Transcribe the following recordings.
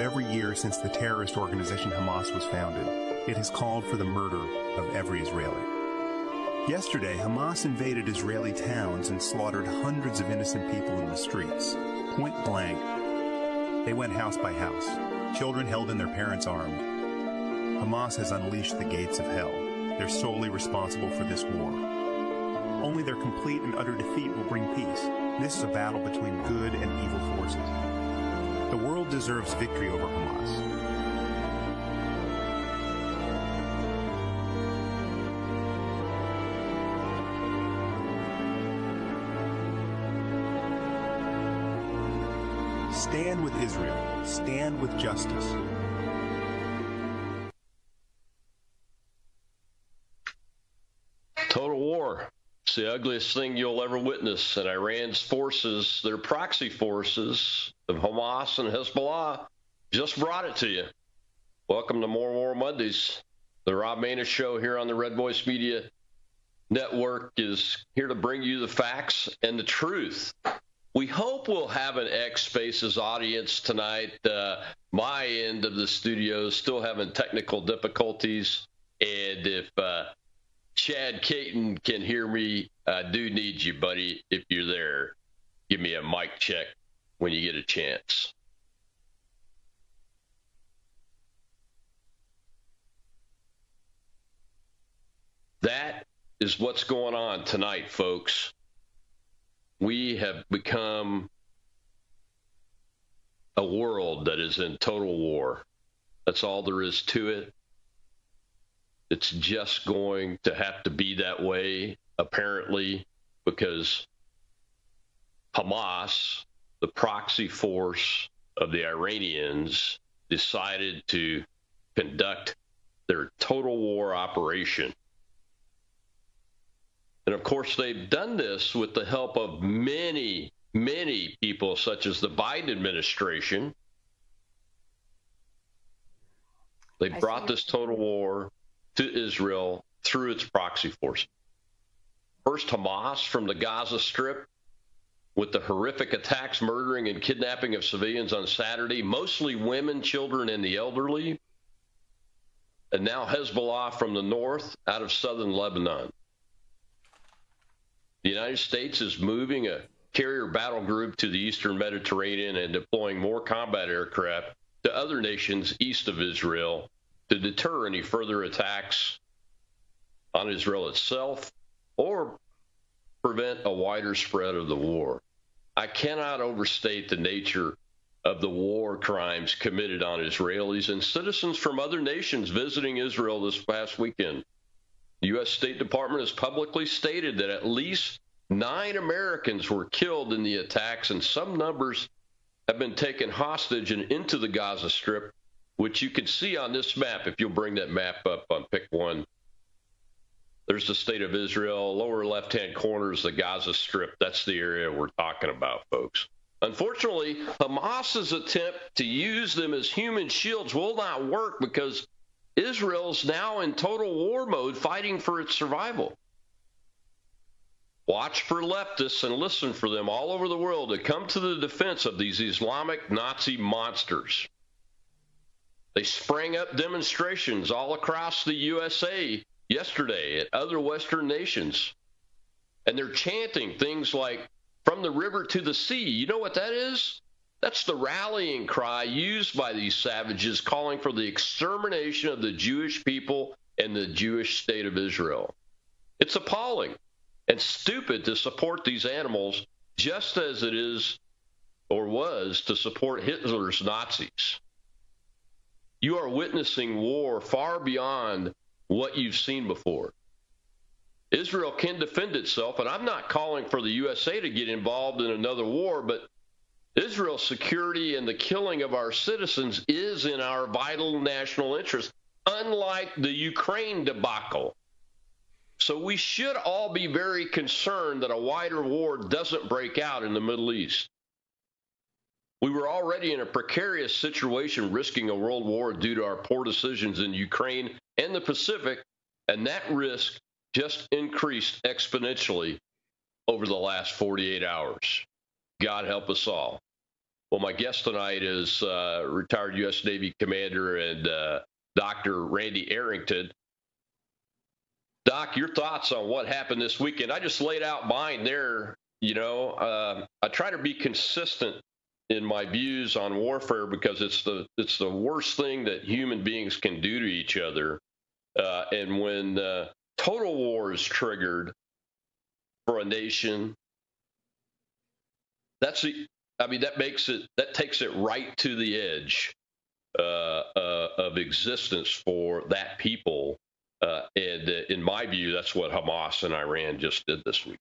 every year since the terrorist organization Hamas was founded, it has called for the murder of every Israeli. Yesterday, Hamas invaded Israeli towns and slaughtered hundreds of innocent people in the streets, point blank. They went house by house, children held in their parents' arms. Hamas has unleashed the gates of hell. They're solely responsible for this war. Only their complete and utter defeat will bring peace. This is a battle between good and evil forces. Deserves victory over Hamas. Stand with Israel. Stand with justice. Total war. It's the ugliest thing you'll ever witness. And Iran's forces, their proxy forces of Hamas and Hezbollah, just brought it to you. Welcome to More War Mondays. The Rob Maness Show here on the Red Voice Media Network is here to bring you the facts and the truth. We hope we'll have an X Spaces audience tonight. Uh, my end of the studio is still having technical difficulties. And if uh, Chad Caton can hear me, I do need you, buddy. If you're there, give me a mic check when you get a chance. That is what's going on tonight, folks. We have become a world that is in total war. That's all there is to it. It's just going to have to be that way, apparently, because Hamas, the proxy force of the Iranians, decided to conduct their total war operation. And of course, they've done this with the help of many, many people, such as the Biden administration. They brought this total war to Israel through its proxy force. First, Hamas from the Gaza Strip with the horrific attacks, murdering, and kidnapping of civilians on Saturday, mostly women, children, and the elderly. And now Hezbollah from the north out of southern Lebanon. The United States is moving a carrier battle group to the eastern Mediterranean and deploying more combat aircraft to other nations east of Israel to deter any further attacks on Israel itself or prevent a wider spread of the war. I cannot overstate the nature of the war crimes committed on Israelis and citizens from other nations visiting Israel this past weekend. The U.S. State Department has publicly stated that at least nine Americans were killed in the attacks, and some numbers have been taken hostage and into the Gaza Strip which you can see on this map if you'll bring that map up on pick one. There's the state of Israel. Lower left hand corner is the Gaza Strip. That's the area we're talking about, folks. Unfortunately, Hamas's attempt to use them as human shields will not work because Israel's now in total war mode fighting for its survival. Watch for leftists and listen for them all over the world to come to the defense of these Islamic Nazi monsters. They sprang up demonstrations all across the USA yesterday at other Western nations. And they're chanting things like, from the river to the sea. You know what that is? That's the rallying cry used by these savages calling for the extermination of the Jewish people and the Jewish state of Israel. It's appalling and stupid to support these animals just as it is or was to support Hitler's Nazis you are witnessing war far beyond what you've seen before. Israel can defend itself, and I'm not calling for the USA to get involved in another war, but Israel's security and the killing of our citizens is in our vital national interest, unlike the Ukraine debacle. So we should all be very concerned that a wider war doesn't break out in the Middle East. We were already in a precarious situation, risking a world war due to our poor decisions in Ukraine and the Pacific, and that risk just increased exponentially over the last 48 hours. God help us all. Well, my guest tonight is uh, retired U.S. Navy Commander and uh, Dr. Randy Arrington. Doc, your thoughts on what happened this weekend? I just laid out mine there. You know, uh, I try to be consistent in my views on warfare because it's the it's the worst thing that human beings can do to each other. Uh, and when uh, total war is triggered for a nation, that's the I mean that makes it that takes it right to the edge uh, uh of existence for that people. Uh, and uh, in my view, that's what Hamas and Iran just did this week.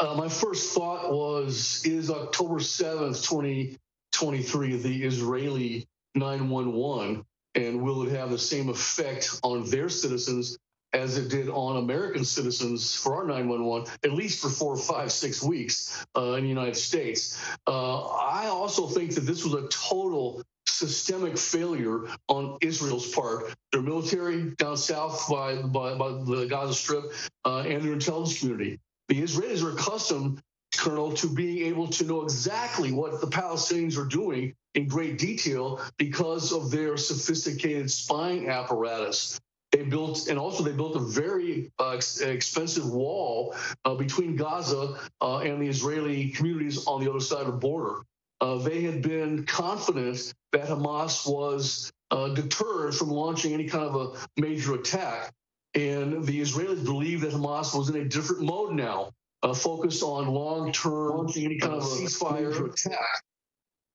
Uh, my first thought was is October 7th, 2023, the Israeli 911, and will it have the same effect on their citizens as it did on American citizens for our 911, at least for four, five, six weeks uh, in the United States? Uh, I also think that this was a total systemic failure on Israel's part. Their military down south by, by, by the Gaza Strip uh, and their intelligence community. The Israelis are accustomed, Colonel, to being able to know exactly what the Palestinians are doing in great detail because of their sophisticated spying apparatus. They built, and also they built a very uh, ex- expensive wall uh, between Gaza uh, and the Israeli communities on the other side of the border. Uh, they had been confident that Hamas was uh, deterred from launching any kind of a major attack. And the Israelis believe that Hamas was in a different mode now, uh, focused on long-term any kind of ceasefire attack.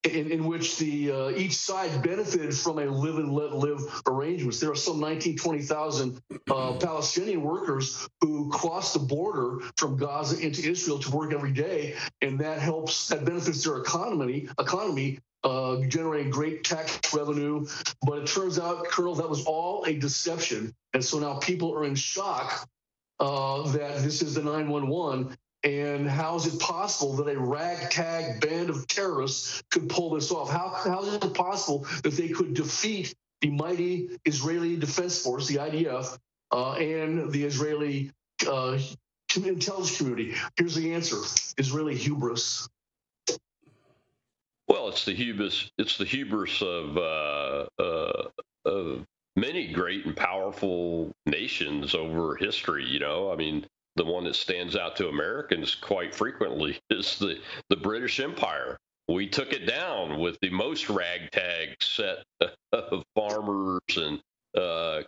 In, in, which the uh, each side benefited from a live and let live arrangements. There are some 19, 20,000 uh, Palestinian workers who cross the border from Gaza into Israel to work every day, and that helps, that benefits their economy, economy uh, generating great tax revenue. But it turns out, Colonel, that was all a deception. And so now people are in shock uh, that this is the 911. And how is it possible that a ragtag band of terrorists could pull this off? How, how is it possible that they could defeat the mighty Israeli Defense Force, the IDF, uh, and the Israeli uh, intelligence community? Here's the answer Israeli hubris. Well, it's the hubris. It's the hubris of uh, uh, of many great and powerful nations over history. You know, I mean, the one that stands out to Americans quite frequently is the the British Empire. We took it down with the most ragtag set of farmers and uh,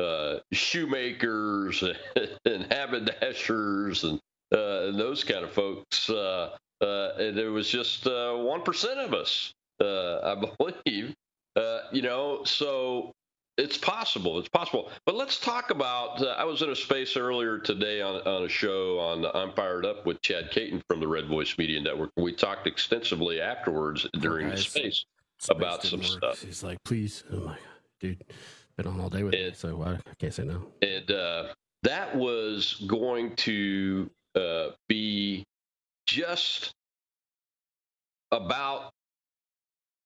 uh, shoemakers and haberdashers and, uh, and those kind of folks uh, uh, there was just uh, one uh, of us, uh, I believe. Uh, you know, so it's possible. It's possible. But let's talk about. I was in a space earlier today on, on a show on I'm Fired Up with Chad Caton from the Red Voice Media Network. We talked extensively afterwards during the space, space about some work. stuff. He's like, please, oh my god, dude, been on all day with and, me, so I, I can't say no. And that was going to be just about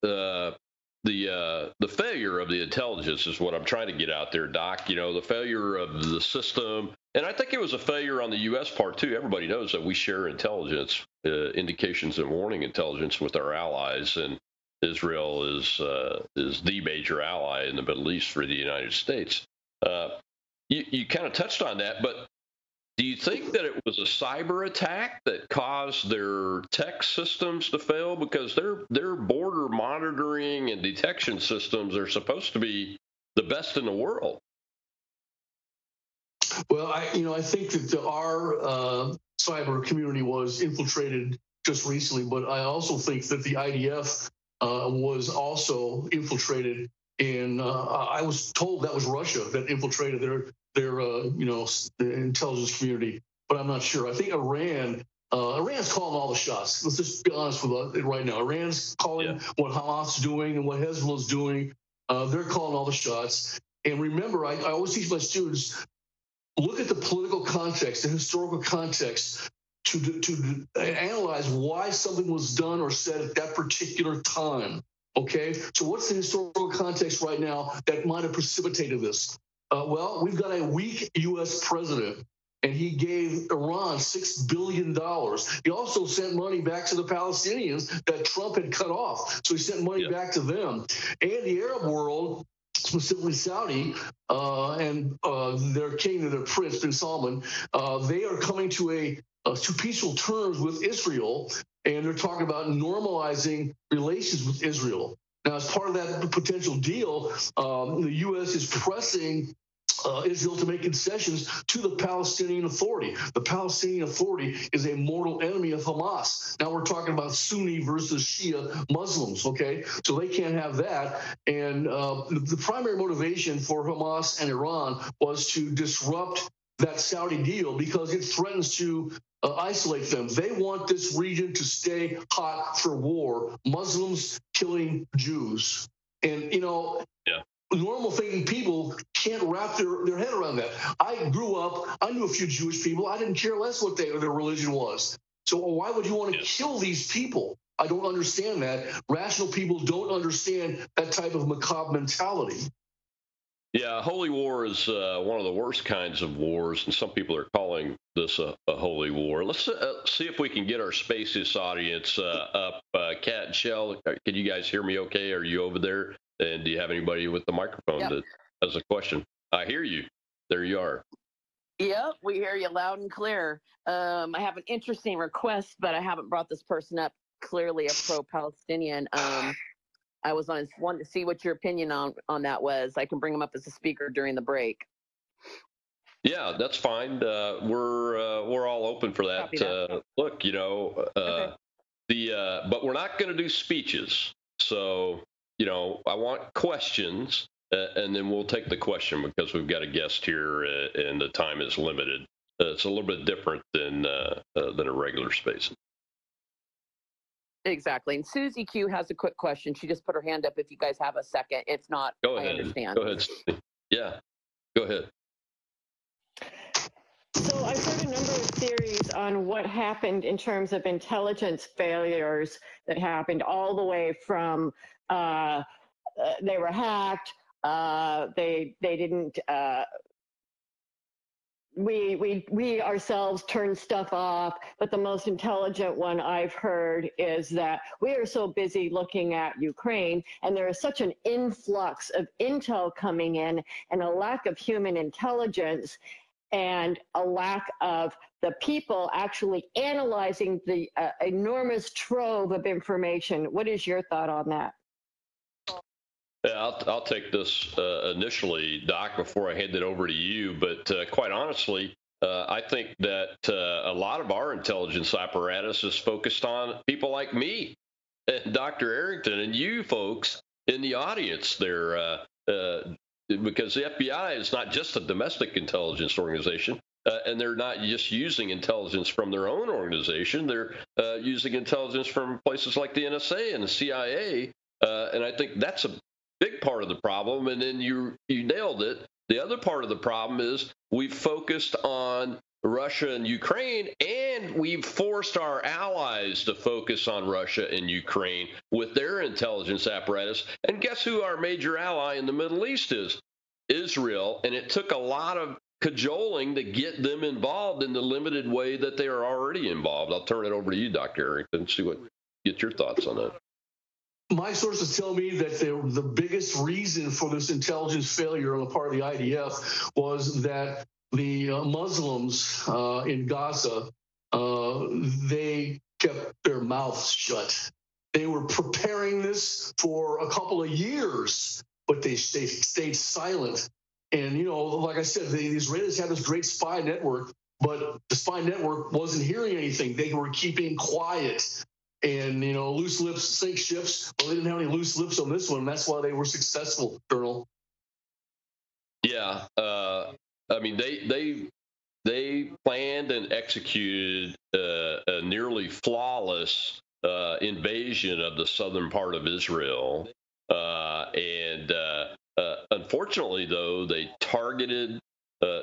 the the uh, the failure of the intelligence is what I'm trying to get out there, Doc. You know, the failure of the system, and I think it was a failure on the U.S. part too. Everybody knows that we share intelligence, uh, indications, and warning intelligence with our allies, and Israel is uh, is the major ally in the Middle East for the United States. Uh, you, you kind of touched on that, but do you think that it was a cyber attack that caused their tech systems to fail because their their border monitoring and detection systems are supposed to be the best in the world? Well, I you know I think that the, our uh, cyber community was infiltrated just recently, but I also think that the IDF uh, was also infiltrated. And uh, I was told that was Russia that infiltrated their their uh, you know the intelligence community, but I'm not sure. I think Iran. Uh, Iran's calling all the shots. Let's just be honest with it right now. Iran's calling yeah. what Hamas is doing and what Hezbollah is doing. Uh, they're calling all the shots. And remember, I, I always teach my students look at the political context, the historical context to, to analyze why something was done or said at that particular time. Okay, so what's the historical context right now that might have precipitated this? Uh, well, we've got a weak U.S. president, and he gave Iran six billion dollars. He also sent money back to the Palestinians that Trump had cut off. So he sent money yeah. back to them. And the Arab world specifically Saudi uh, and uh, their king, and their prince bin Salman, uh, they are coming to a uh, to peaceful terms with Israel, and they're talking about normalizing relations with Israel. Now, as part of that potential deal, um, the U.S. is pressing uh, Israel to make concessions to the Palestinian Authority. The Palestinian Authority is a mortal enemy of Hamas. Now we're talking about Sunni versus Shia Muslims, okay? So they can't have that. And uh, the primary motivation for Hamas and Iran was to disrupt that Saudi deal because it threatens to uh, isolate them. They want this region to stay hot for war. Muslims killing Jews. And, you know, yeah. normal thinking people can't wrap their, their head around that. I grew up, I knew a few Jewish people. I didn't care less what they, their religion was. So why would you want to yeah. kill these people? I don't understand that. Rational people don't understand that type of macabre mentality. Yeah, holy war is uh, one of the worst kinds of wars, and some people are calling this a, a holy war. Let's uh, see if we can get our Spaces audience uh, up. Uh, Kat and Shell, uh, can you guys hear me okay? Are you over there? And do you have anybody with the microphone yep. that has a question? I hear you. There you are. Yep, we hear you loud and clear. Um, I have an interesting request, but I haven't brought this person up. Clearly, a pro-Palestinian. Um, I was on wanted to see what your opinion on on that was. I can bring him up as a speaker during the break. Yeah, that's fine. Uh, we're uh, we're all open for that. that. Uh, look, you know, uh, okay. the uh, but we're not going to do speeches. So you know, I want questions, uh, and then we'll take the question because we've got a guest here, and the time is limited. it's a little bit different than than a regular space. Exactly. And Susie Q has a quick question. She just put her hand up if you guys have a second. It's not, go ahead. I understand. Go ahead. Yeah, go ahead. So I've heard a number of theories on what happened in terms of intelligence failures that happened all the way from uh, uh, they were hacked, uh, they they didn't uh, we we we ourselves turn stuff off but the most intelligent one i've heard is that we are so busy looking at ukraine and there is such an influx of intel coming in and a lack of human intelligence and a lack of the people actually analyzing the uh, enormous trove of information. What is your thought on that I'll, I'll take this uh, initially, Doc, before I hand it over to you. But uh, quite honestly, uh, I think that uh, a lot of our intelligence apparatus is focused on people like me and Dr. Arrington and you folks in the audience there. Uh, uh, because the FBI is not just a domestic intelligence organization, and they're not just using intelligence from their own organization. They're using intelligence from places like the NSA and the CIA. Uh, and I think that's a big part of the problem. And then you you nailed it. The other part of the problem is we've focused on Russia and Ukraine, and we've forced our allies to focus on Russia and Ukraine with their intelligence apparatus. And guess who our major ally in the Middle East is? Israel. And it took a lot of cajoling to get them involved in the limited way that they are already involved. I'll turn it over to you, Dr. Arrington, see what get your thoughts on that my sources tell me that the, the biggest reason for this intelligence failure on the part of the IDF was that the uh, Muslims uh, in Gaza uh, they kept their mouths shut. They were preparing this for a couple of years, but they stayed, stayed silent. And you know, like I said, the, the Israelis had this great spy network, but the spy network wasn't hearing anything. They were keeping quiet and you know loose lips sink ships. Well, they didn't have any loose lips on this one. That's why they were successful, Colonel. Yeah, uh, I mean they they they planned and executed uh, a nearly flawless uh, invasion of the southern part of Israel, uh, and uh, uh, unfortunately, though they targeted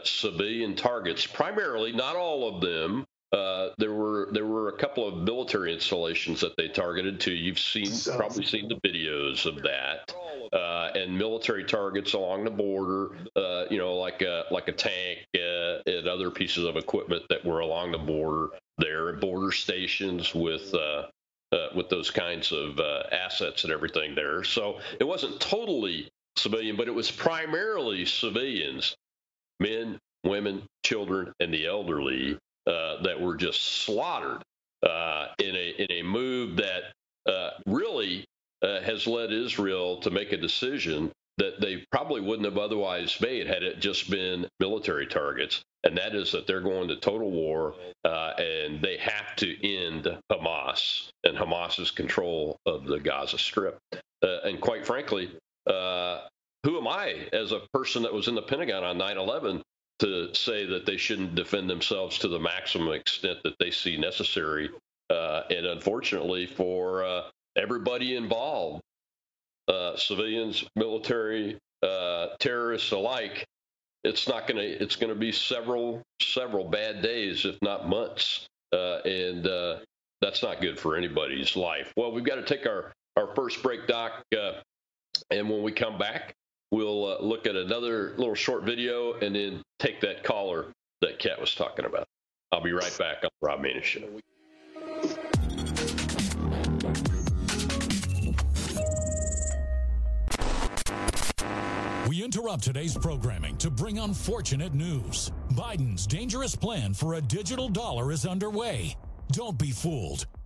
civilian targets primarily, not all of them uh, there were there were a couple of military installations that they targeted too. You've seen probably seen the videos of that. Uh, and military targets along the border, uh, you know, like a like a tank uh, and other pieces of equipment that were along the border there, border stations with uh, uh, with those kinds of assets and everything there. So it wasn't totally civilian, but it was primarily civilians, men, women, children, and the elderly uh, that were just slaughtered uh, in a in a move that uh, really uh, has led Israel to make a decision that they probably wouldn't have otherwise made had it just been military targets, and that is that they're going to total war and they have to end Hamas and Hamas's control of the Gaza Strip. And quite frankly, who am I as a person that was in the Pentagon on 9 11 to say that they shouldn't defend themselves to the maximum extent that they see necessary. Uh, and unfortunately, for uh, everybody involved, uh, civilians, military, uh, terrorists alike, it's not going to. It's going to be several several bad days, if not months, uh, and uh, that's not good for anybody's life. Well, we've got to take our our first break, Doc, and when we come back, we'll uh, look at another little short video and then take that caller that Kat was talking about. I'll be right back on the Rob Maness Show. We interrupt today's programming to bring unfortunate news. Biden's dangerous plan for a digital dollar is underway. Don't be fooled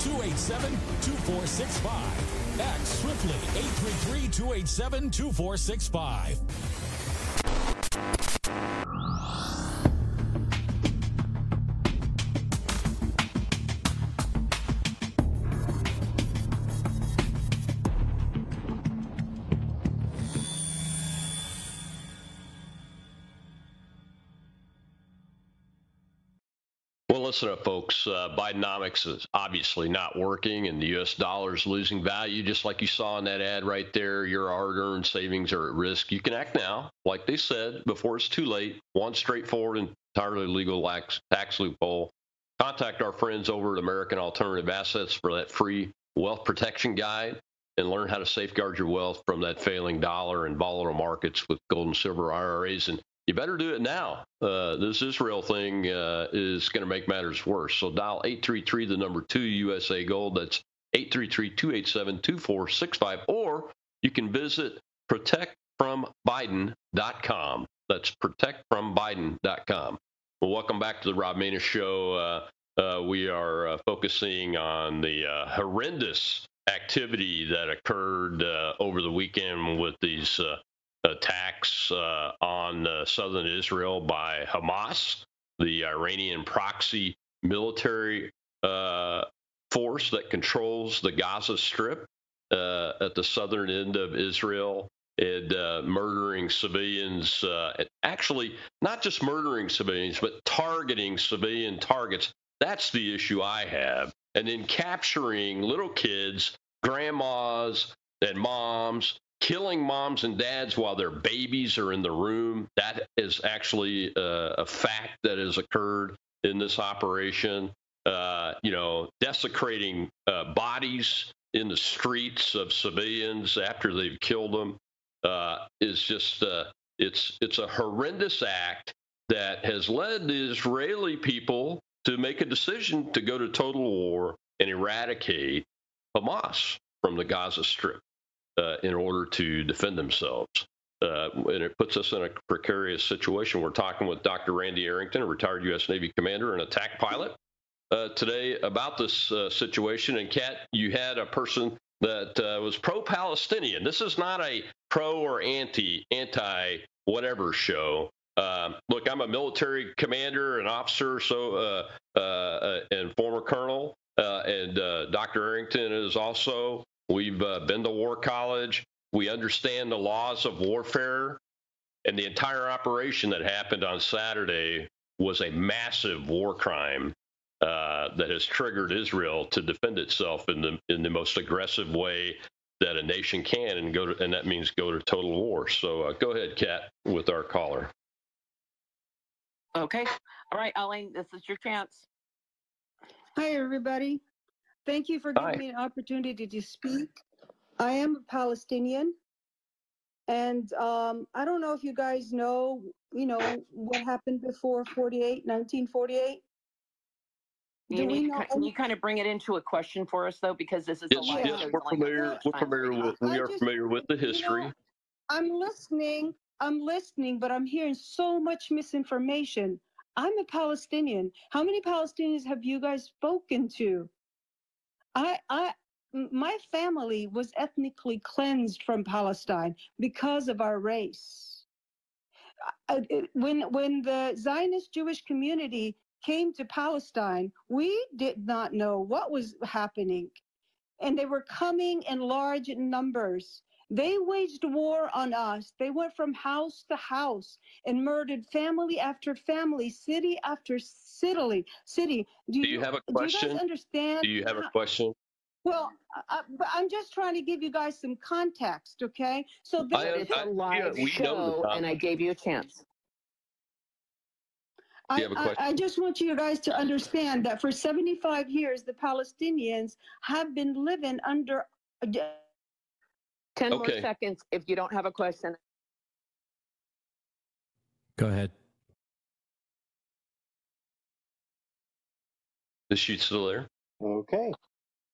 287 2465. Act swiftly 833 287 2465. Listen up, folks. Uh, Bidenomics is obviously not working, and the U.S. dollar is losing value, just like you saw in that ad right there. Your hard-earned savings are at risk. You can act now, like they said, before it's too late. One straightforward, and entirely legal tax loophole. Contact our friends over at American Alternative Assets for that free wealth protection guide and learn how to safeguard your wealth from that failing dollar and volatile markets with gold and silver IRAs. And you better do it now. Uh, this Israel thing uh, is going to make matters worse. So dial 833, the number two USA Gold. That's 833 287 2465. Or you can visit protectfrombiden.com. That's protectfrombiden.com. Well, welcome back to the Rob Maness Show. Uh, uh we are uh, focusing on the uh, horrendous activity that occurred over the weekend with these attacks uh, on uh, southern Israel by Hamas, the Iranian proxy military uh, force that controls the Gaza Strip uh, at the southern end of Israel. And uh, murdering civilians, uh, actually, not just murdering civilians, but targeting civilian targets. That's the issue I have. And then capturing little kids, grandmas, and moms killing moms and dads while their babies are in the room. That is actually a, a fact that has occurred in this operation. Uh, you know, desecrating uh, bodies in the streets of civilians after they've killed them uh, is just uh, it's it's a horrendous act that has led the Israeli people to make a decision to go to total war and eradicate Hamas from the Gaza Strip uh, in order to defend themselves. Uh, and it puts us in a precarious situation. We're talking with Dr. Randy Arrington, a retired U.S. Navy commander and attack pilot, uh, today about this uh, situation. And Kat, you had a person that uh, was pro-Palestinian. This is not a pro or anti anti whatever show. Um, look, I'm a military commander, an officer, so uh, uh, and former colonel, and Dr. Arrington is also. We've been to war college. We understand the laws of warfare. And the entire operation that happened on Saturday was a massive war crime uh, that has triggered Israel to defend itself in the in the most aggressive way that a nation can, and go to, and that means go to total war. So uh, go ahead, Kat, with our caller. Okay. All right, Elaine, this is your chance. Hi, everybody. Thank you for giving Hi. me an opportunity to speak. I am a Palestinian, and um, I don't know if you guys know, you know, what happened before 48, 1948. You Do we need to, know can you kind of bring it into a question for us, though, because this is Yes, a live yes, show. we're familiar. We're familiar with. We I are just- familiar with the you know, history. I'm listening. I'm listening, but I'm hearing so much misinformation. I'm a Palestinian. How many Palestinians have you guys spoken to? I, I, my family was ethnically cleansed from Palestine because of our race. When, when the Zionist Jewish community came to Palestine, we did not know what was happening. And they were coming in large numbers. They waged war on us. They went from house to house and murdered family after family, city after city. City. Do you have a question? Do you guys understand? Do you have a question? well, uh, uh, I, I'm just trying to give you guys some context, okay? So I- this, It's I- a live we know the show, and I gave you a chance. I, you have a I, question? I just want you guys to understand that for 75 years, the Palestinians have been living under. Uh, Ten Okay. more seconds if you don't have a question. Go ahead. Is she still there? Okay.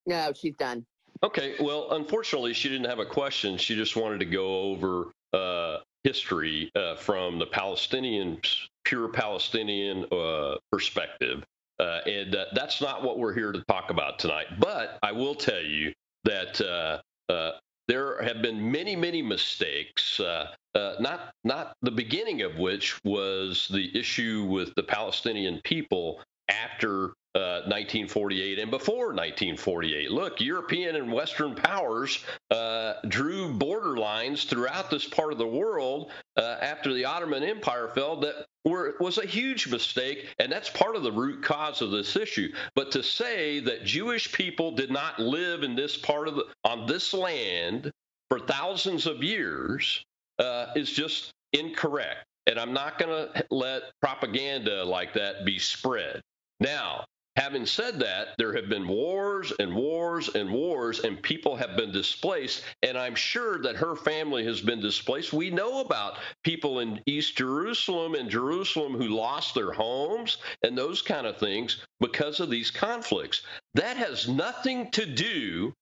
No, she's done. Okay. Well, unfortunately, she didn't have a question. She just wanted to go over uh, history uh, from the Palestinian, pure Palestinian uh, perspective. Uh, and uh, that's not what we're here to talk about tonight. But I will tell you that uh, uh, there have been many, many mistakes. Uh, uh, not not the beginning of which was the issue with the Palestinian people after uh, 1948 and before 1948. Look, European and Western powers uh, drew border lines throughout this part of the world uh, after the Ottoman Empire fell that were was a huge mistake, and that's part of the root cause of this issue. But to say that Jewish people did not live in this part of the on this land for thousands of years uh, is just incorrect. And I'm not going to let propaganda like that be spread. Now, having said that, there have been wars and wars and wars, and people have been displaced. And I'm sure that her family has been displaced. We know about people in East Jerusalem and Jerusalem who lost their homes and those kind of things because of these conflicts. That has nothing to do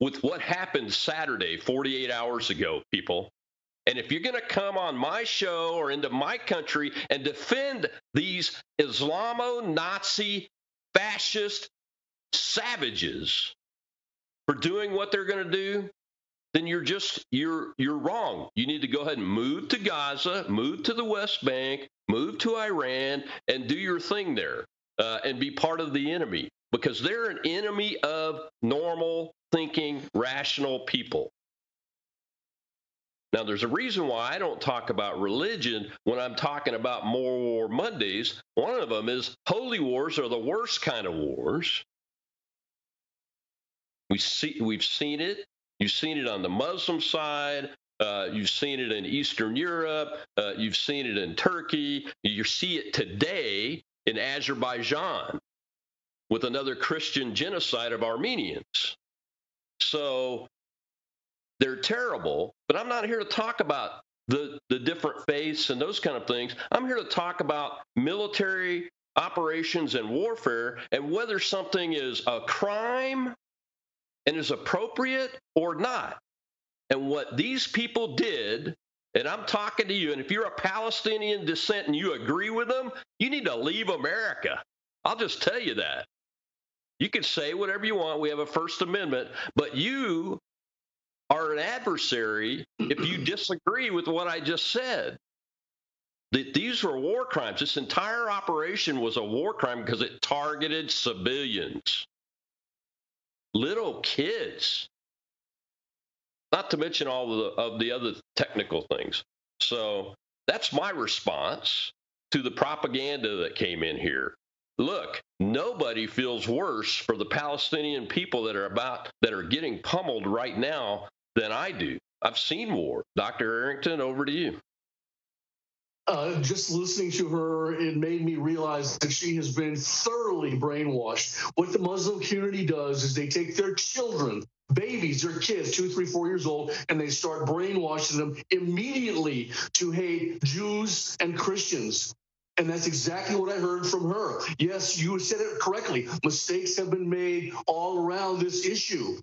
with what happened Saturday, 48 hours ago, people. And if you're going to come on my show or into my country and defend these Islamo Nazi fascist savages for doing what they're going to do, then you're just you're you're wrong. You need to go ahead and move to Gaza, move to the West Bank, move to Iran, and do your thing there, uh, and be part of the enemy because they're an enemy of normal thinking, rational people. Now, there's a reason why I don't talk about religion when I'm talking about More War Mondays. One of them is holy wars are the worst kind of wars. We see, we've seen it. You've seen it on the Muslim side. Uh, you've seen it in Eastern Europe. Uh, you've seen it in Turkey. You see it today in Azerbaijan with another Christian genocide of Armenians. So they're terrible, but I'm not here to talk about the, the different faiths and those kind of things. I'm here to talk about military operations and warfare and whether something is a crime and is appropriate or not. And what these people did, and I'm talking to you, and if you're a Palestinian descent and you agree with them, you need to leave America. I'll just tell you that. You can say whatever you want. We have a First Amendment, but you are an adversary if you disagree with what I just said. That these were war crimes. This entire operation was a war crime because it targeted civilians, little kids, not to mention all of the, of the other technical things. So that's my response to the propaganda that came in here look, nobody feels worse for the Palestinian people that are about that are getting pummeled right now than I do. I've seen war. Dr. Arrington, over to you. Uh, just listening to her, it made me realize that she has been thoroughly brainwashed. What the Muslim community does is they take their children, babies, their kids, two, three, four years old, and they start brainwashing them immediately to hate Jews and Christians. And that's exactly what I heard from her. Yes, you said it correctly. Mistakes have been made all around this issue.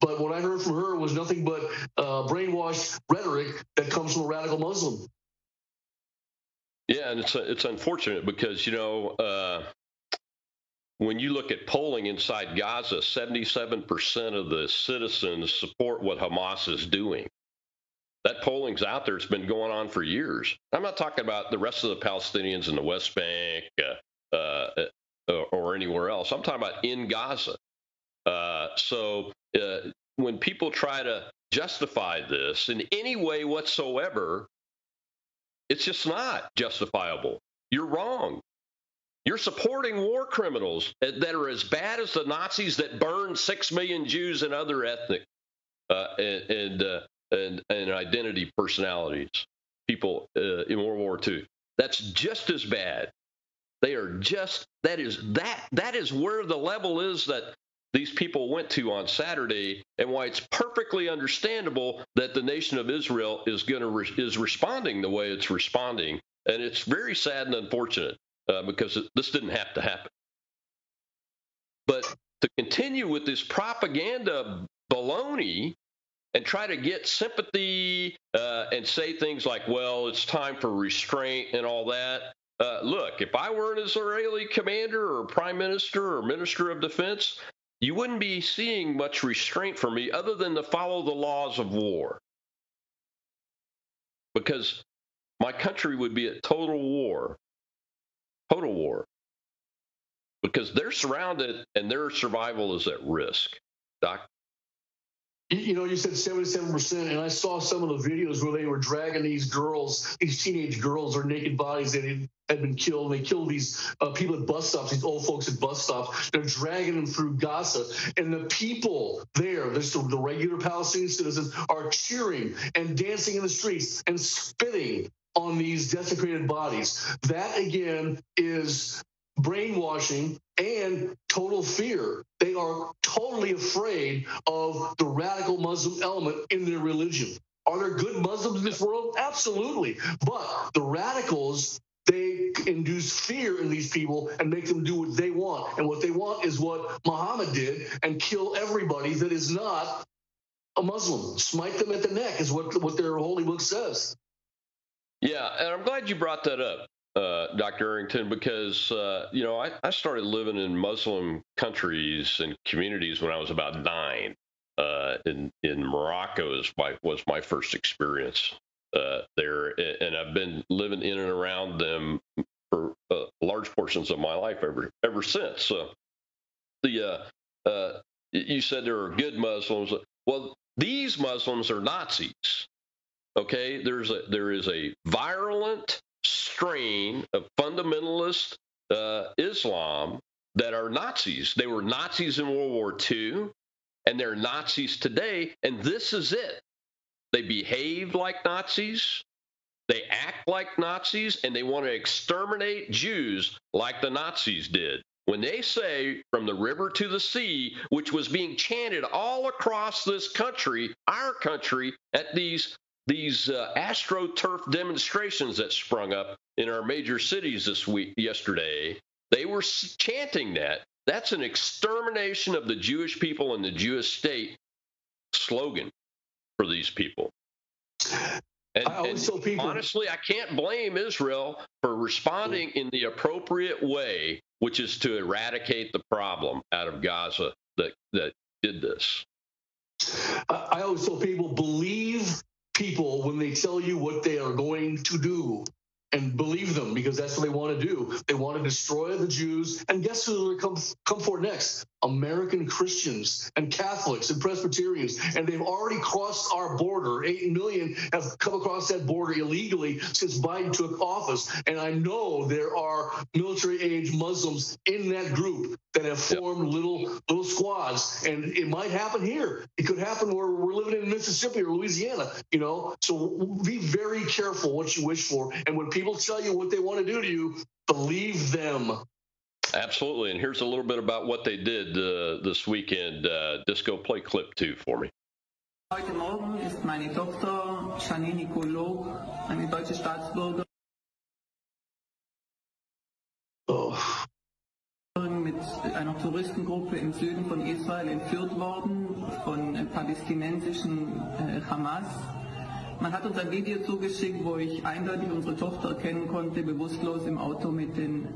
But what I heard from her was nothing but uh, brainwashed rhetoric that comes from a radical Muslim. Yeah, and it's it's unfortunate because you know uh, when you look at polling inside Gaza, 77% of the citizens support what Hamas is doing. That polling's out there. It's been going on for years. I'm not talking about the rest of the Palestinians in the West Bank uh, uh or anywhere else. I'm talking about in Gaza. Uh, so uh, when people try to justify this in any way whatsoever, it's just not justifiable. You're wrong. You're supporting war criminals that are as bad as the Nazis that burned six million Jews and other ethnic uh, and, and uh, and, and identity personalities, people uh, in World War II. That's just as bad. They are just that is that that is where the level is that these people went to on Saturday, and why it's perfectly understandable that the nation of Israel is going to re- is responding the way it's responding, and it's very sad and unfortunate uh, because it, this didn't have to happen. But to continue with this propaganda baloney and try to get sympathy uh, and say things like, well, it's time for restraint and all that. Uh, look, if I were an Israeli commander or prime minister or minister of defense, you wouldn't be seeing much restraint from me other than to follow the laws of war. Because my country would be at total war. Total war. Because they're surrounded and their survival is at risk. Doc? You know, you said 77%, and I saw some of the videos where they were dragging these girls, these teenage girls, or naked bodies that had been killed. They killed these uh, people at bus stops, these old folks at bus stops. They're dragging them through Gaza. And the people there, the, the regular Palestinian citizens, are cheering and dancing in the streets and spitting on these desecrated bodies. That, again, is brainwashing and total fear. They are totally afraid of the radical Muslim element in their religion. Are there good Muslims in this world? Absolutely. But the radicals, they induce fear in these people and make them do what they want. And what they want is what Muhammad did and kill everybody that is not a Muslim. Smite them at the neck is what, what their holy book says. Yeah, and I'm glad you brought that up uh, Dr. Arrington, because uh, you know I, I, started living in Muslim countries and communities when I was about nine. Uh, in in Morocco was my was my first experience uh, there, and I've been living in and around them for uh, large portions of my life ever ever since. So the you said there are good Muslims. Well, these Muslims are Nazis. Okay, there's a there is a virulent strain of fundamentalist uh, Islam that are Nazis. They were Nazis in World War II, and they're Nazis today, and this is it. They behave like Nazis, they act like Nazis, and they want to exterminate Jews like the Nazis did. When they say from the river to the sea, which was being chanted all across this country, our country, at these these uh, astroturf demonstrations that sprung up in our major cities this week yesterday They were chanting that. That's an extermination of the Jewish people and the Jewish state slogan for these people. And, I always tell people, honestly, I can't blame Israel for responding in the appropriate way, which is to eradicate the problem out of Gaza that that did this. I always tell people believe people when they tell you what they are going to do and believe them because that's what they want to do. They want to destroy the Jews. And guess who they come come for next? American Christians and Catholics and Presbyterians. And they've already crossed our border. Eight million have come across that border illegally since Biden took office. And I know there are military age Muslims in that group that have formed yep. little little squads. And it might happen here. It could happen where we're living in Mississippi or Louisiana, you know. So be very careful what you wish for. And when people tell you what they want to do to you, believe them. Absolutely. And here's a little bit about what they did uh, this weekend. Uh, Disco, play clip two for me. Heute Morgen ist meine Tochter Janine Nikolog, eine deutsche Staatsbürgerin, oh. mit einer Touristengruppe im Süden von Israel entführt worden von palästinensischen äh, Hamas. Man hat uns ein Video zugeschickt, wo ich eindeutig unsere Tochter erkennen konnte, bewusstlos im Auto mit den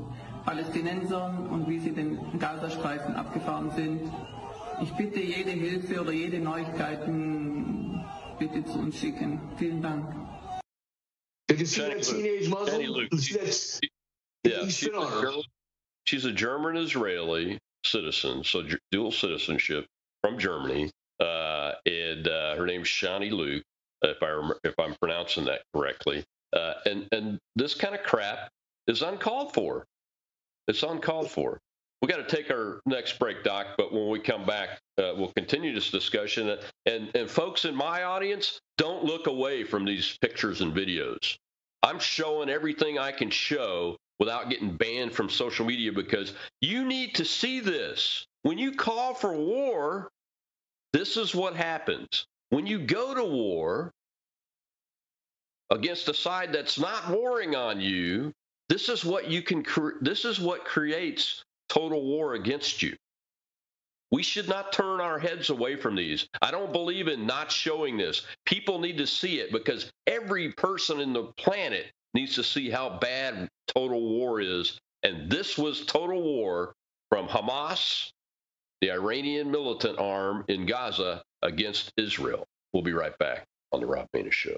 Palästinensern und wie sie den Gazastreifen abgefahren sind. Ich bitte jede Hilfe oder jede Neuigkeiten bitte zu uns schicken. Vielen Dank. You see that teenage Muslim? yeah, she's a, she's a German Israeli citizen, so dual citizenship from Germany. Uh, and uh, her name's Shani Luke if I if I'm pronouncing that correctly. Uh, and and this kind of crap is uncalled for. It's uncalled for. We got to take our next break, Doc. But when we come back, uh, we'll continue this discussion. And and folks in my audience, don't look away from these pictures and videos. I'm showing everything I can show without getting banned from social media because you need to see this. When you call for war, this is what happens. When you go to war against a side that's not warring on you, this is what you can this is what creates total war against you. We should not turn our heads away from these. I don't believe in not showing this. People need to see it because every person in the planet needs to see how bad total war is. And this was total war from Hamas, the Iranian militant arm in Gaza, against Israel. We'll be right back on the Rob Maness Show.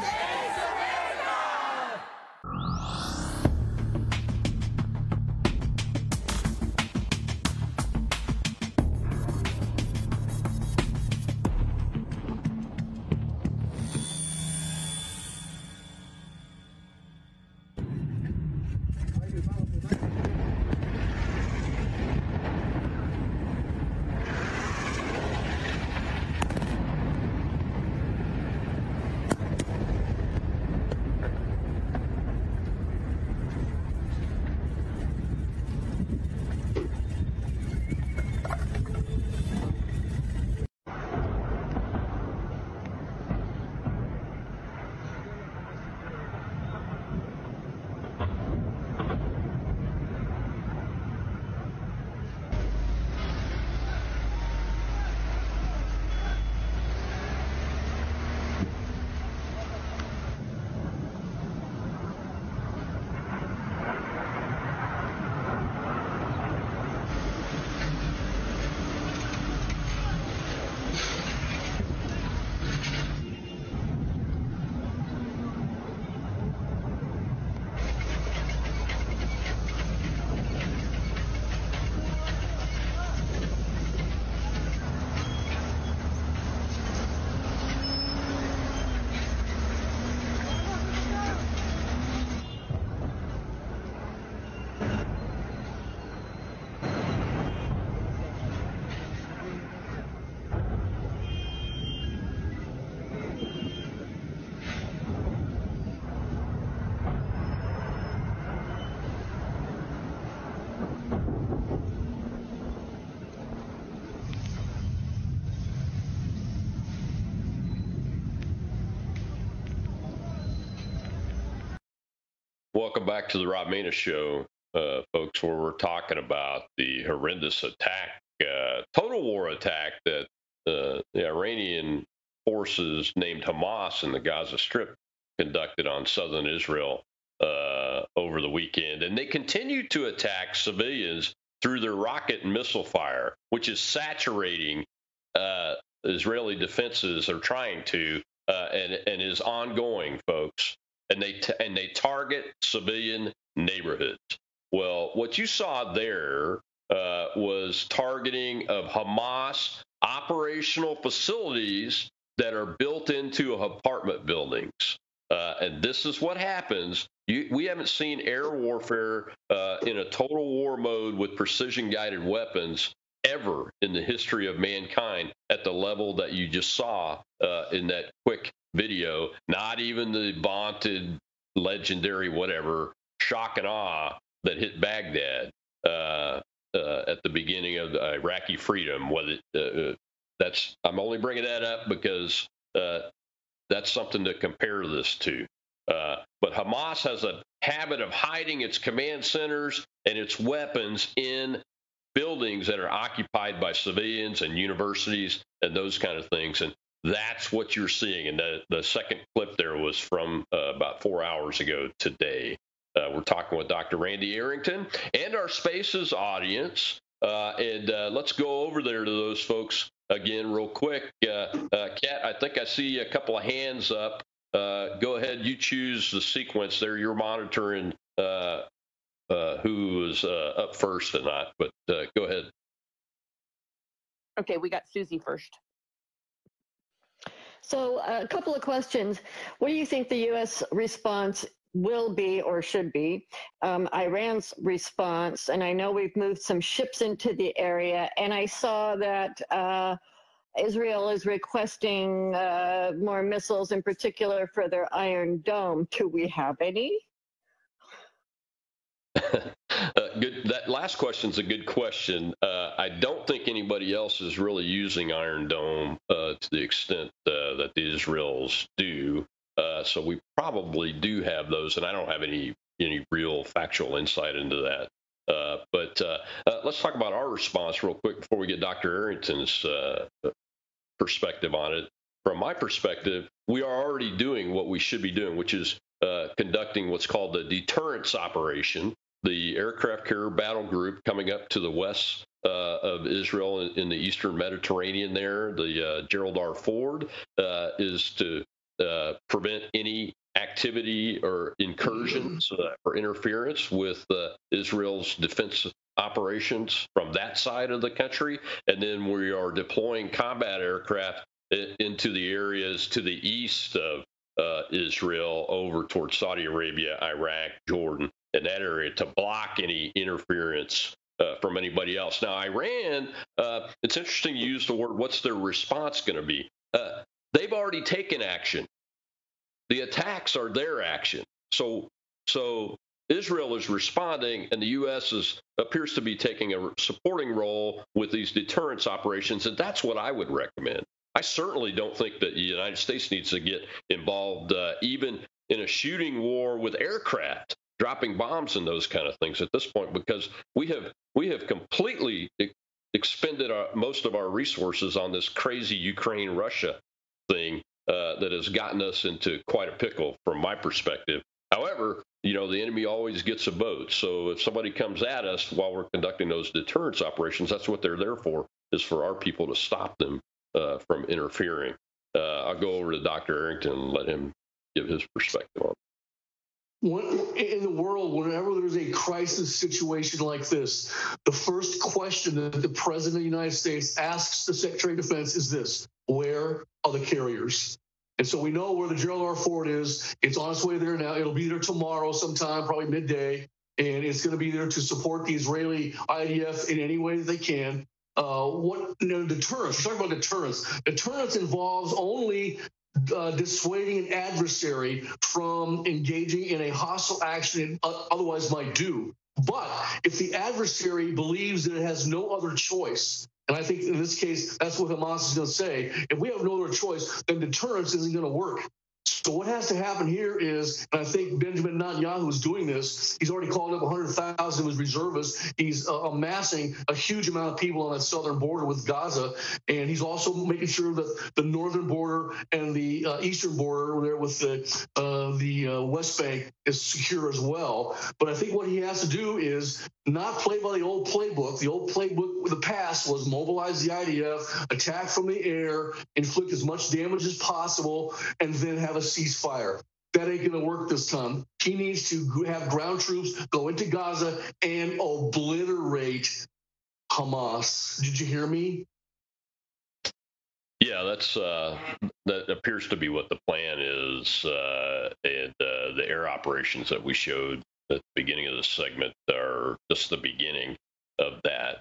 thanks Welcome back to the Rob Maness Show, uh, folks, where we're talking about the horrendous attack, uh, total war attack that uh, the Iranian forces named Hamas in the Gaza Strip conducted on southern Israel uh, over the weekend. And they continue to attack civilians through their rocket and missile fire, which is saturating uh, Israeli defenses are trying to, uh, and, and is ongoing, folks. And they t- and they target civilian neighborhoods. Well, what you saw there uh, was targeting of Hamas operational facilities that are built into apartment buildings. Uh, and this is what happens. You, we haven't seen air warfare uh, in a total war mode with precision guided weapons ever in the history of mankind at the level that you just saw uh, in that quick video. Not even the vaunted, legendary, whatever, shock and awe that hit Baghdad uh, uh, at the beginning of the Iraqi freedom. Whether uh, that's, I'm only bringing that up because uh, that's something to compare this to. Uh, but Hamas has a habit of hiding its command centers and its weapons in buildings that are occupied by civilians and universities and those kind of things. And that's what you're seeing. And the, the second clip there was from uh, about four hours ago today. Uh, we're talking with Dr. Randy Arrington and our Spaces audience. Uh, and uh, let's go over there to those folks again real quick. Uh, uh, Kat, I think I see a couple of hands up. go ahead, you choose the sequence there. You're monitoring uh, who uh, up first or not, but uh, go ahead. Okay, we got Susie first. So, uh, a couple of questions. What do you think the U.S. response will be or should be? Um, Iran's response, and I know we've moved some ships into the area, and I saw that uh, Israel is requesting uh, more missiles, in particular for their Iron Dome. Do we have any? Uh, good. That last question is a good question. Uh, I don't think anybody else is really using Iron Dome uh, to the extent uh, that the Israels do. Uh, so we probably do have those, and I don't have any any real factual insight into that. but let's talk about our response real quick before we get Dr. Arrington's perspective on it. From my perspective, we are already doing what we should be doing, which is conducting what's called the deterrence operation. The aircraft carrier battle group coming up to the west uh, of Israel in, in, the eastern Mediterranean, there, the uh, Gerald R. Ford, uh, is to uh, prevent any activity or incursions or interference with Israel's defense operations from that side of the country. And then we are deploying combat aircraft into the areas to the east of uh, Israel over towards Saudi Arabia, Iraq, Jordan, and that area to block any interference uh, from anybody else. Now, Iran, uh, it's interesting you use the word, what's their response going to be? Uh, they've already taken action. The attacks are their action. So, so Israel is responding, and the U.S. is appears to be taking a supporting role with these deterrence operations, and that's what I would recommend. I certainly don't think that the United States needs to get involved uh, even in a shooting war with aircraft, dropping bombs and those kind of things at this point, because we have we have completely expended our, most of our resources on this crazy Ukraine Russia thing uh, that has gotten us into quite a pickle from my perspective. However, you know, the enemy always gets a boat. So if somebody comes at us while we're conducting those deterrence operations, that's what they're there for, is for our people to stop them uh, from interfering. Uh, I'll go over to Dr. Arrington and let him give his perspective on it. When, in the world, whenever there's a crisis situation like this, the first question that the President of the United States asks the Secretary of Defense is this Where are the carriers? And so we know where the Gerald R. Ford is. It's on its way there now. It'll be there tomorrow sometime, probably midday. And it's going to be there to support the Israeli IDF in any way that they can. Uh, what you know, deterrence? We're talking about deterrence. Deterrence involves only uh, dissuading an adversary from engaging in a hostile action it otherwise might do. But if the adversary believes that it has no other choice, and I think in this case, that's what Hamas is going to say. If we have no other choice, then deterrence isn't going to work. So what has to happen here is, and I think Benjamin Netanyahu is doing this. He's already called up 100,000 of his reservists. He's uh, amassing a huge amount of people on that southern border with Gaza, and he's also making sure that the northern border and the uh, eastern border there with the uh, the uh, West Bank is secure as well. But I think what he has to do is not play by the old playbook. The old playbook of the past was mobilize the IDF, attack from the air, inflict as much damage as possible, and then have a ceasefire. That ain't going to work this time. He needs to have ground troops go into Gaza and obliterate Hamas. Did you hear me? Yeah, that's uh, that appears to be what the plan is, uh, and uh, the air operations that we showed at the beginning of the segment are just the beginning of that.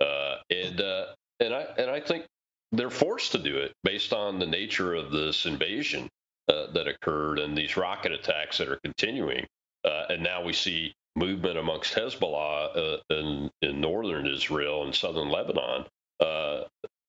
Uh, and uh, and I and I think they're forced to do it based on the nature of this invasion uh, that occurred and these rocket attacks that are continuing. and now we see movement amongst Hezbollah in in northern Israel and southern Lebanon. Uh,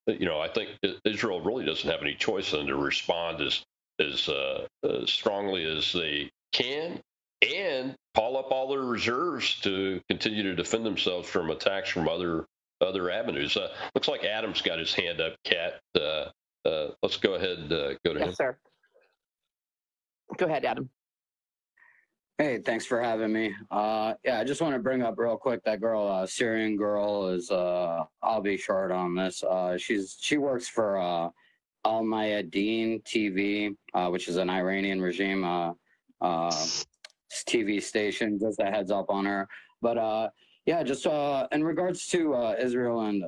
you know, I think Israel really doesn't have any choice than to respond as as, uh, as strongly as they can and call up all their reserves to continue to defend themselves from attacks from other other avenues. Uh, looks like Adam's got his hand up, Kat. Uh, uh, let's go ahead and uh, go to yes, him. sir. Go ahead, Adam. Hey, thanks for having me. Uh, yeah, I just want to bring up real quick that girl, uh, Syrian girl, is. Uh, I'll be short on this. Uh, she's she works for uh, Al Mayadeen TV, uh, which is an Iranian regime TV station. Just a heads up on her. But yeah, just in regards to Israel and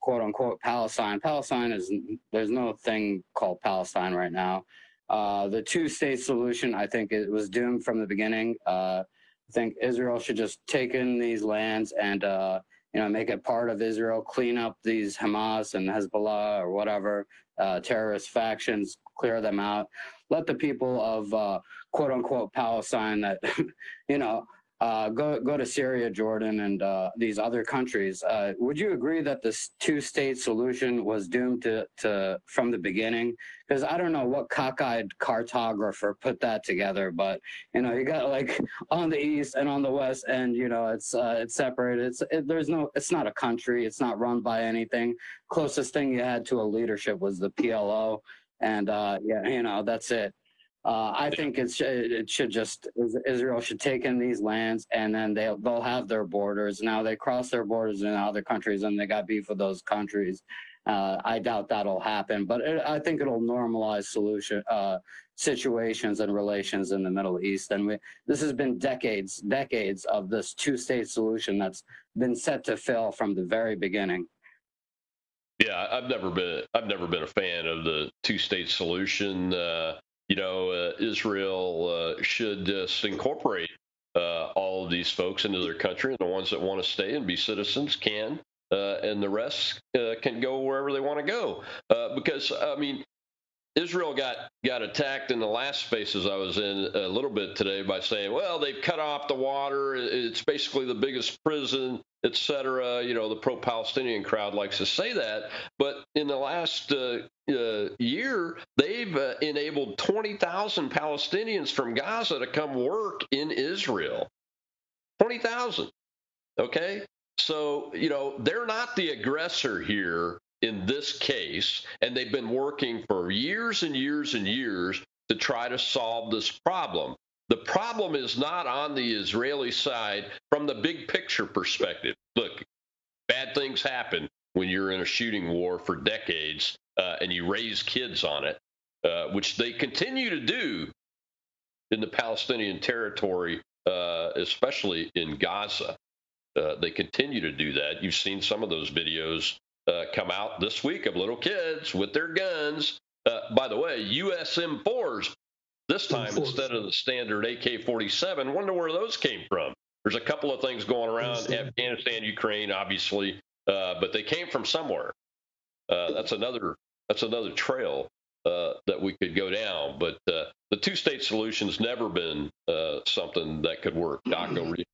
quote unquote Palestine, Palestine is there's no thing called Palestine right now. Uh, the two-state solution, I think, it was doomed from the beginning. Uh, I think Israel should just take in these lands and uh, you know make it part of Israel, clean up these Hamas and Hezbollah or whatever uh, terrorist factions, clear them out. Let the people of uh, quote unquote Palestine that you know uh, go go to Syria, Jordan, and uh, these other countries. Uh, would you agree that this two-state solution was doomed to, to from the beginning? Because I don't know what cockeyed cartographer put that together, but you know, you got like on the east and on the west, and you know, it's uh, it's separated. It's it, there's no. It's not a country. It's not run by anything. Closest thing you had to a leadership was the PLO, and uh, yeah, you know, that's it. Uh, I think it's it should just Israel should take in these lands and then they'll they'll have their borders. Now they cross their borders in other countries and they got beef with those countries. Uh, I doubt that'll happen, but it, I think it'll normalize solution uh, situations and relations in the Middle East. And we, this has been decades, decades of this two-state solution that's been set to fail from the very beginning. Yeah, I've never been I've never been a fan of the two-state solution. Uh, you know, uh, Israel uh, should just incorporate uh, all of these folks into their country, and the ones that want to stay and be citizens can, uh, and the rest uh, can go wherever they want to go. Uh, because I mean, Israel got got attacked in the last spaces I was in a little bit today by saying, well, they've cut off the water. It's basically the biggest prison, et cetera. You know, the pro-Palestinian crowd likes to say that, but in the last uh, uh, year, they've uh, enabled 20,000 Palestinians from Gaza to come work in Israel. 20,000. Okay, so you know they're not the aggressor here in this case, and they've been working for years and years and years to try to solve this problem. The problem is not on the Israeli side from the big picture perspective. Look, bad things happen when you're in a shooting war for decades uh, and you raise kids on it, uh, which they continue to do in the Palestinian territory, uh, especially in Gaza. Uh, they continue to do that. You've seen some of those videos uh, come out this week of little kids with their guns. Uh, by the way, USM4s this time instead of the standard AK-47. Wonder where those came from. There's a couple of things going around Afghanistan, Ukraine, obviously, uh, but they came from somewhere. Uh, that's another that's another trail uh, that we could go down. But uh, the two-state solution's never been something that could work. Doc, over you.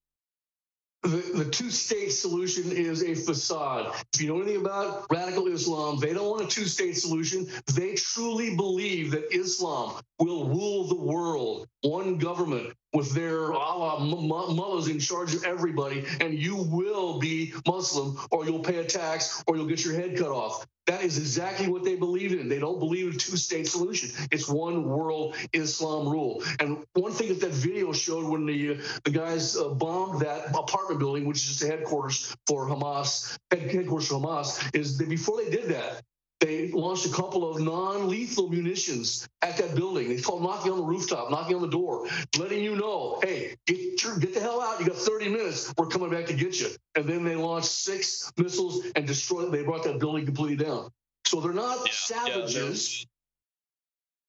The, the two state solution is a facade. If you know anything about radical Islam, they don't want a two state solution. They truly believe that Islam will rule the world, one government with their Allah mullahs in charge of everybody, and you will be Muslim or you'll pay a tax or you'll get your head cut off. That is exactly what they believe in. They don't believe in a two state solution. It's one world Islam rule. And one thing that that video showed when the, uh, the guys uh, bombed that apartment building, which is the headquarters for Hamas, headquarters for Hamas, is that before they did that, they launched a couple of non-lethal munitions at that building. They called knocking on the rooftop, knocking on the door, letting you know, hey, get, your, get the hell out. You got 30 minutes. We're coming back to get you. And then they launched six missiles and destroyed. They brought that building completely down. So they're not yeah, savages.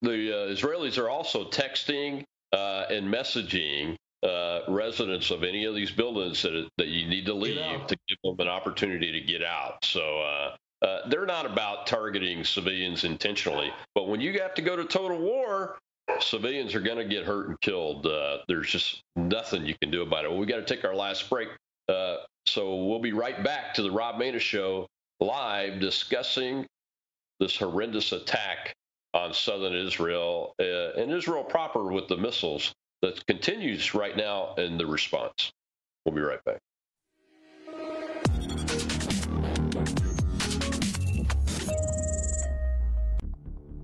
Yeah, the uh, Israelis are also texting uh, and messaging uh, residents of any of these buildings that, that you need to leave to give them an opportunity to get out. So uh, uh, they're not about targeting civilians intentionally, but when you have to go to total war, civilians are going to get hurt and killed. Uh, there's just nothing you can do about it. Well, we got to take our last break. Uh, so we'll be right back to the Rob Maness Show live discussing this horrendous attack on southern Israel uh, and Israel proper with the missiles that continues right now in the response. We'll be right back.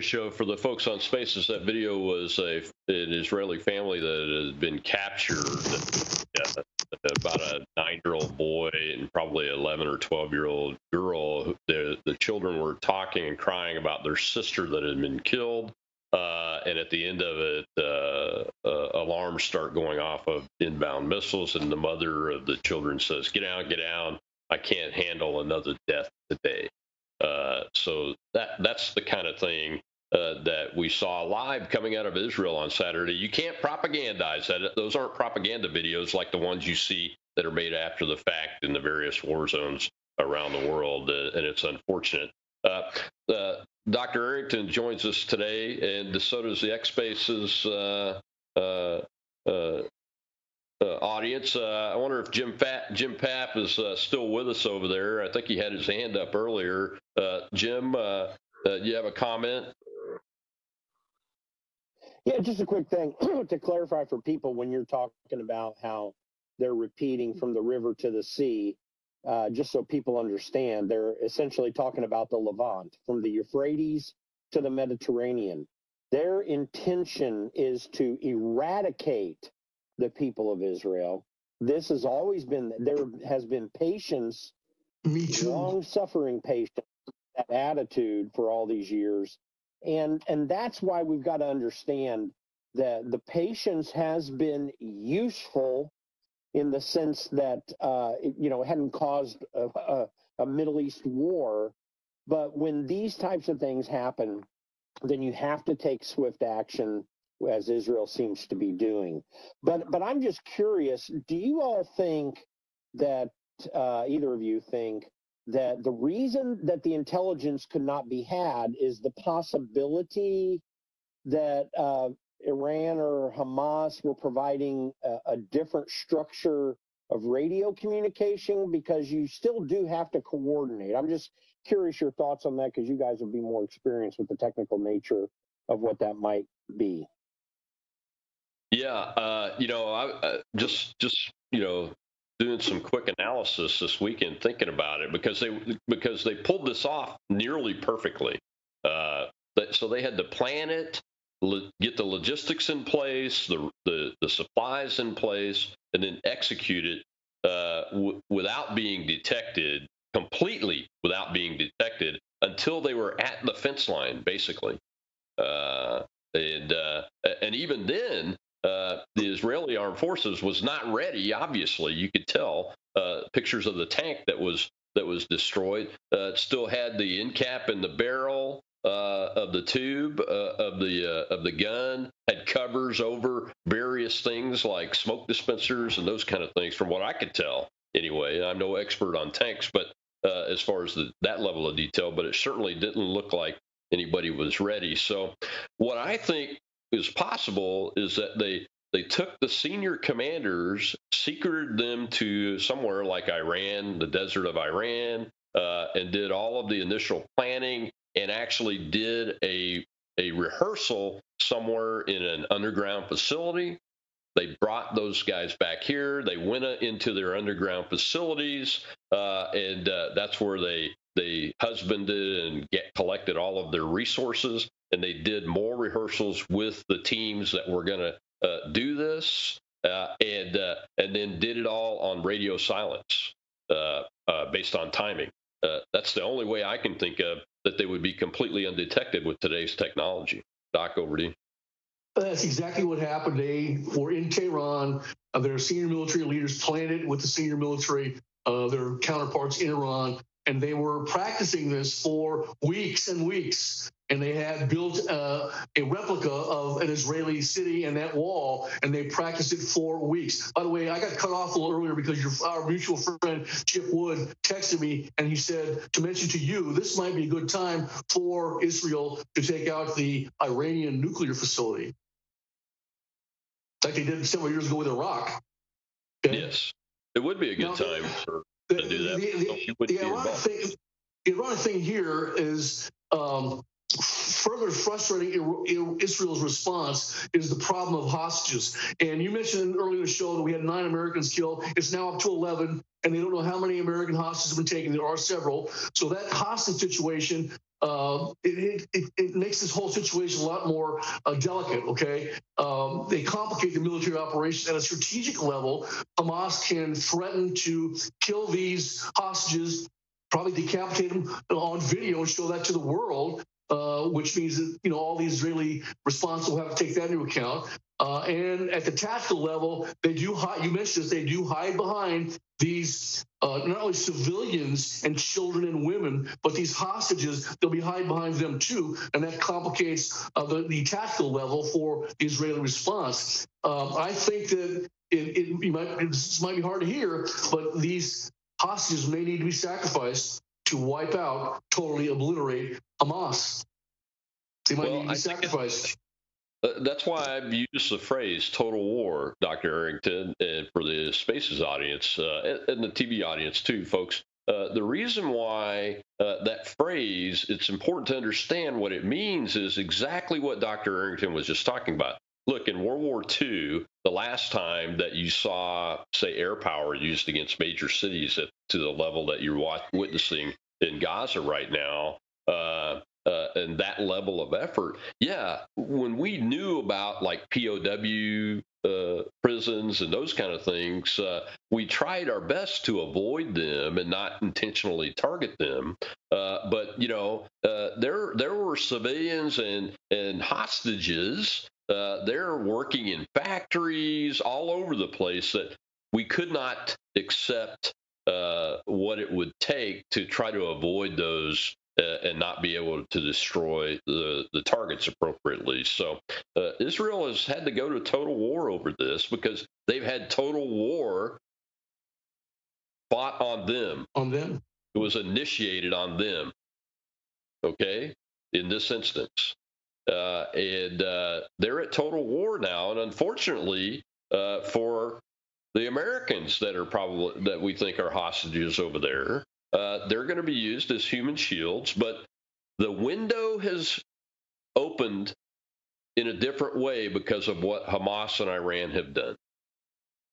Show. For the folks on Spaces, that video was a, an Israeli family that has been captured. Uh, about a nine-year-old boy and probably 11 or 12-year-old girl. The, the children were talking and crying about their sister that had been killed. Uh, and at the end of it, uh, uh, alarms start going off of inbound missiles, and the mother of the children says, "Get out, get out! I can't handle another death today." Uh, so that that's the kind of thing uh, that we saw live coming out of Israel on Saturday. You can't propagandize that. Those aren't propaganda videos like the ones you see that are made after the fact in the various war zones around the world, uh, and it's unfortunate. Uh, uh Dr. Arrington joins us today, and so does the X Spaces uh, uh, audience. I wonder if Jim Fat, Jim Papp is still with us over there. I think he had his hand up earlier. Jim, do you have a comment? Yeah, just a quick thing to clarify for people when you're talking about how they're repeating from the river to the sea, uh, just so people understand, they're essentially talking about the Levant from the Euphrates to the Mediterranean. Their intention is to eradicate the people of Israel. This has always been, there has been patience, long suffering patience, that attitude for all these years and and that's why we've got to understand that the patience has been useful in the sense that uh, it, you know it hadn't caused a, a, a Middle East war, but when these types of things happen, then you have to take swift action as Israel seems to be doing. But but I'm just curious, do you all think that uh, either of you think that the reason that the intelligence could not be had is the possibility that uh, Iran or Hamas were providing a, a, different structure of radio communication because you still do have to coordinate. I'm just curious your thoughts on that because you guys will be more experienced with the technical nature of what that might be. Yeah, uh, you know, I, uh, just just you know, doing some quick analysis this weekend, thinking about it because they because they pulled this off nearly perfectly. Uh, so they had to plan it, get the logistics in place, the the, the supplies in place, and then execute it uh, w- without being detected, completely without being detected until they were at the fence line, basically. Uh, and uh, and even then, uh, the Israeli armed forces was not ready. Obviously, you could tell uh, pictures of the tank that was that was destroyed. Uh, it still had the end cap and the barrel uh, of the tube uh, of the of the gun. Had covers over various things like smoke dispensers and those kind of things. From what I could tell, anyway, I'm no expert on tanks, but as far as the, that level of detail, but it certainly didn't look like anybody was ready. So, what I think is possible is that they they took the senior commanders, secreted them to somewhere like Iran, the desert of Iran, uh, and did all of the initial planning and actually did a a rehearsal somewhere in an underground facility. They brought those guys back here. They went uh, into their underground facilities, uh, and uh, that's where they they husbanded and get collected all of their resources and they did more rehearsals with the teams that were going to uh, do this, uh, and uh, and then did it all on radio silence uh, uh, based on timing. Uh, that's the only way I can think of that they would be completely undetected with today's technology. Doc, over to you. That's exactly what happened. They were in Tehran. their senior military leaders planned it with the senior military, their counterparts in Iran, and they were practicing this for weeks and weeks and they had built uh, a replica of an Israeli city and that wall, and they practiced it for weeks. By the way, I got cut off a little earlier because your, our mutual friend Chip Wood texted me, and he said to mention to you this might be a good time for Israel to take out the Iranian nuclear facility, like they did several years ago with Iraq. Okay? Yes, it would be a good now, time for the, to do that. The, the, the ironic thing, the ironic thing here is um, further frustrating Israel's response is the problem of hostages. And you mentioned earlier in the show that we had nine Americans killed. It's now up to 11, and they don't know how many American hostages have been taken. There are several. So that hostage situation. Uh, it, it, it, makes this whole situation a lot more uh, delicate. Okay, um, they complicate the military operations at a strategic level. Hamas can threaten to kill these hostages probably decapitate them on video and show that to the world uh, which means that you know all the Israeli response will have to take that into account. Uh, and at the tactical level, they do hide, you mentioned this, they do hide behind these uh, not only civilians and children and women, but these hostages, they'll be hiding behind them too. And that complicates uh, the, the tactical level for the Israeli response. Um, I think that it, it, might, it might be hard to hear, but these hostages may need to be sacrificed to wipe out, totally obliterate Hamas. They might well, need to be sacrificed. Uh, that's why I've used the phrase total war, Dr. Arrington, and for the Spaces audience uh, and the TV audience too, folks. Uh, the reason why uh, that phrase, it's important to understand what it means, is exactly what Dr. Arrington was just talking about. II, the last time that you saw, say, air power used against major cities at, to the level that you're witnessing in Gaza right now, uh, uh, and that level of effort, yeah, when we knew about like POW uh, prisons and those kind of things, uh, we tried our best to avoid them and not intentionally target them. Uh, but you know, uh, there there were civilians and and hostages. Uh, they're working in factories all over the place that we could not accept what it would take to try to avoid those uh, and not be able to destroy the, the targets appropriately. So uh, Israel has had to go to total war over this because they've had total war fought on them. On them. It was initiated on them. Okay, in this instance. Uh, and uh, they're at total war now. And unfortunately, uh, for the Americans that are probably that we think are hostages over there, uh, they're going to be used as human shields, but the window has opened in a different way because of what Hamas and Iran have done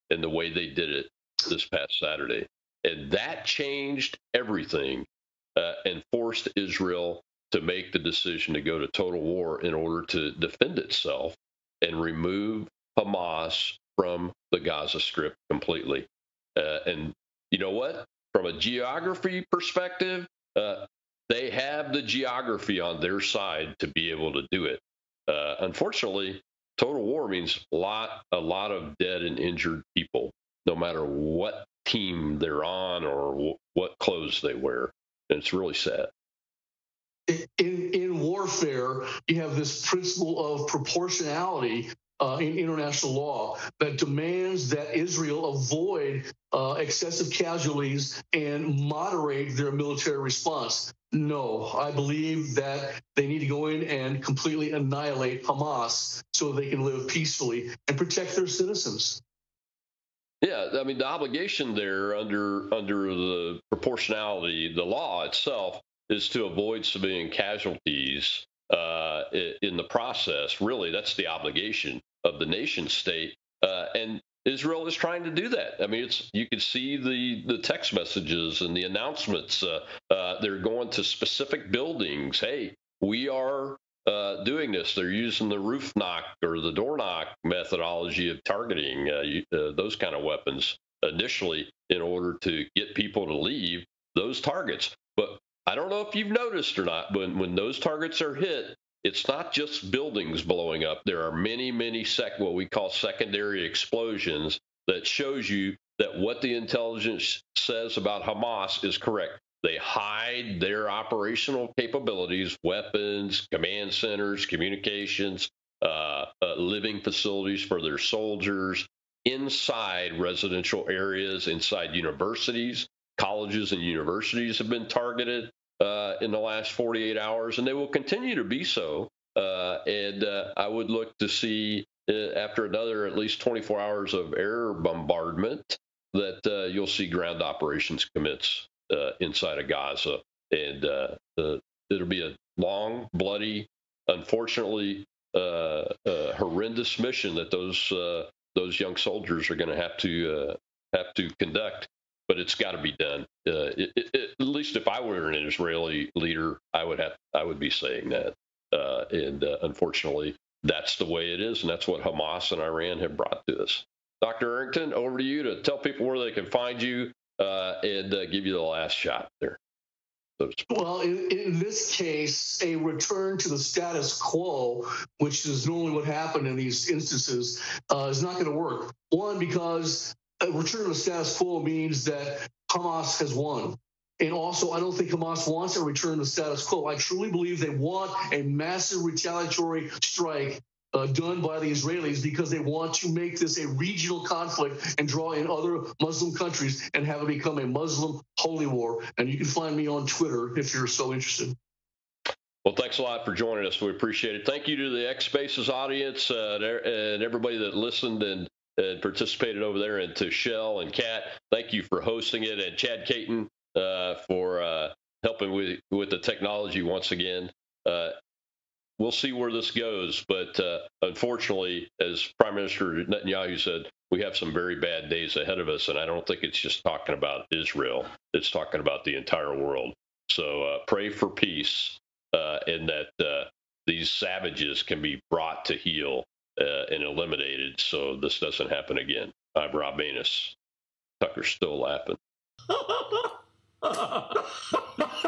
and the way they did it this past Saturday. And that changed everything uh, and forced Israel to make the decision to go to total war in order to defend itself and remove Hamas from the Gaza Strip completely. Uh, and you know what? from a geography perspective, uh, they have the geography on their side to be able to do it. Uh, unfortunately, total war means a lot, a lot of dead and injured people, no matter what team they're on or w- what clothes they wear. And it's really sad. In, in warfare, you have this principle of proportionality uh, in international law that demands that Israel avoid uh, excessive casualties and moderate their military response. No, I believe that they need to go in and completely annihilate Hamas so they can live peacefully and protect their citizens. Yeah, I mean the obligation there under under the proportionality, the law itself is to avoid civilian casualties uh, in the process. Really, that's the obligation of the nation state. Uh, and Israel is trying to do that. I mean, it's you can see the the text messages and the announcements. Uh, uh, they're going to specific buildings. Hey, we are uh, doing this. They're using the roof knock or the door knock methodology of targeting uh, uh, those kind of weapons initially in order to get people to leave those targets. But I don't know if you've noticed or not, but when, those targets are hit, it's not just buildings blowing up. There are many, many sec what we call secondary explosions that shows you that what the intelligence says about Hamas is correct. They hide their operational capabilities, weapons, command centers, communications, uh, uh, living facilities for their soldiers inside residential areas, inside universities. Colleges and universities have been targeted uh, in the last 48 hours, and they will continue to be so. Uh, and uh, I would look to see uh, after another at least 24 hours of air bombardment that uh, you'll see ground operations uh, inside of Gaza, and it'll be a long, bloody, unfortunately horrendous mission that those those young soldiers are going to have to have to conduct but it's got to be done. Uh, it, it, at least if I were an Israeli leader, I would have I would be saying that. Uh, and uh, unfortunately, that's the way it is, and that's what Hamas and Iran have brought to us. Dr. Arrington, over to you to tell people where they can find you uh, and uh, give you the last shot there. Well, in, in, this case, a return to the status quo, which is normally what happened in these instances, uh, is not going to work. One, because a return to the status quo means that Hamas has won. And also, I don't think Hamas wants a return to the status quo. I truly believe they want a massive retaliatory strike uh, done by the Israelis because they want to make this a regional conflict and draw in other Muslim countries and have it become a Muslim holy war. And you can find me on Twitter if you're so interested. Well, thanks a lot for joining us. We appreciate it. Thank you to the X Spaces audience uh, and everybody that listened and, and, participated over there, and to Shell and Kat. Thank you for hosting it, and Chad Caton uh, for uh, helping with with the technology once again. Uh, we'll see where this goes. But uh, unfortunately, as Prime Minister Netanyahu said, we have some very bad days ahead of us. And I don't think it's just talking about Israel, it's talking about the entire world. So uh, pray for peace uh, and that these savages can be brought to heel uh, and eliminated so this doesn't happen again. I'm Rob Maness. Tucker's still laughing.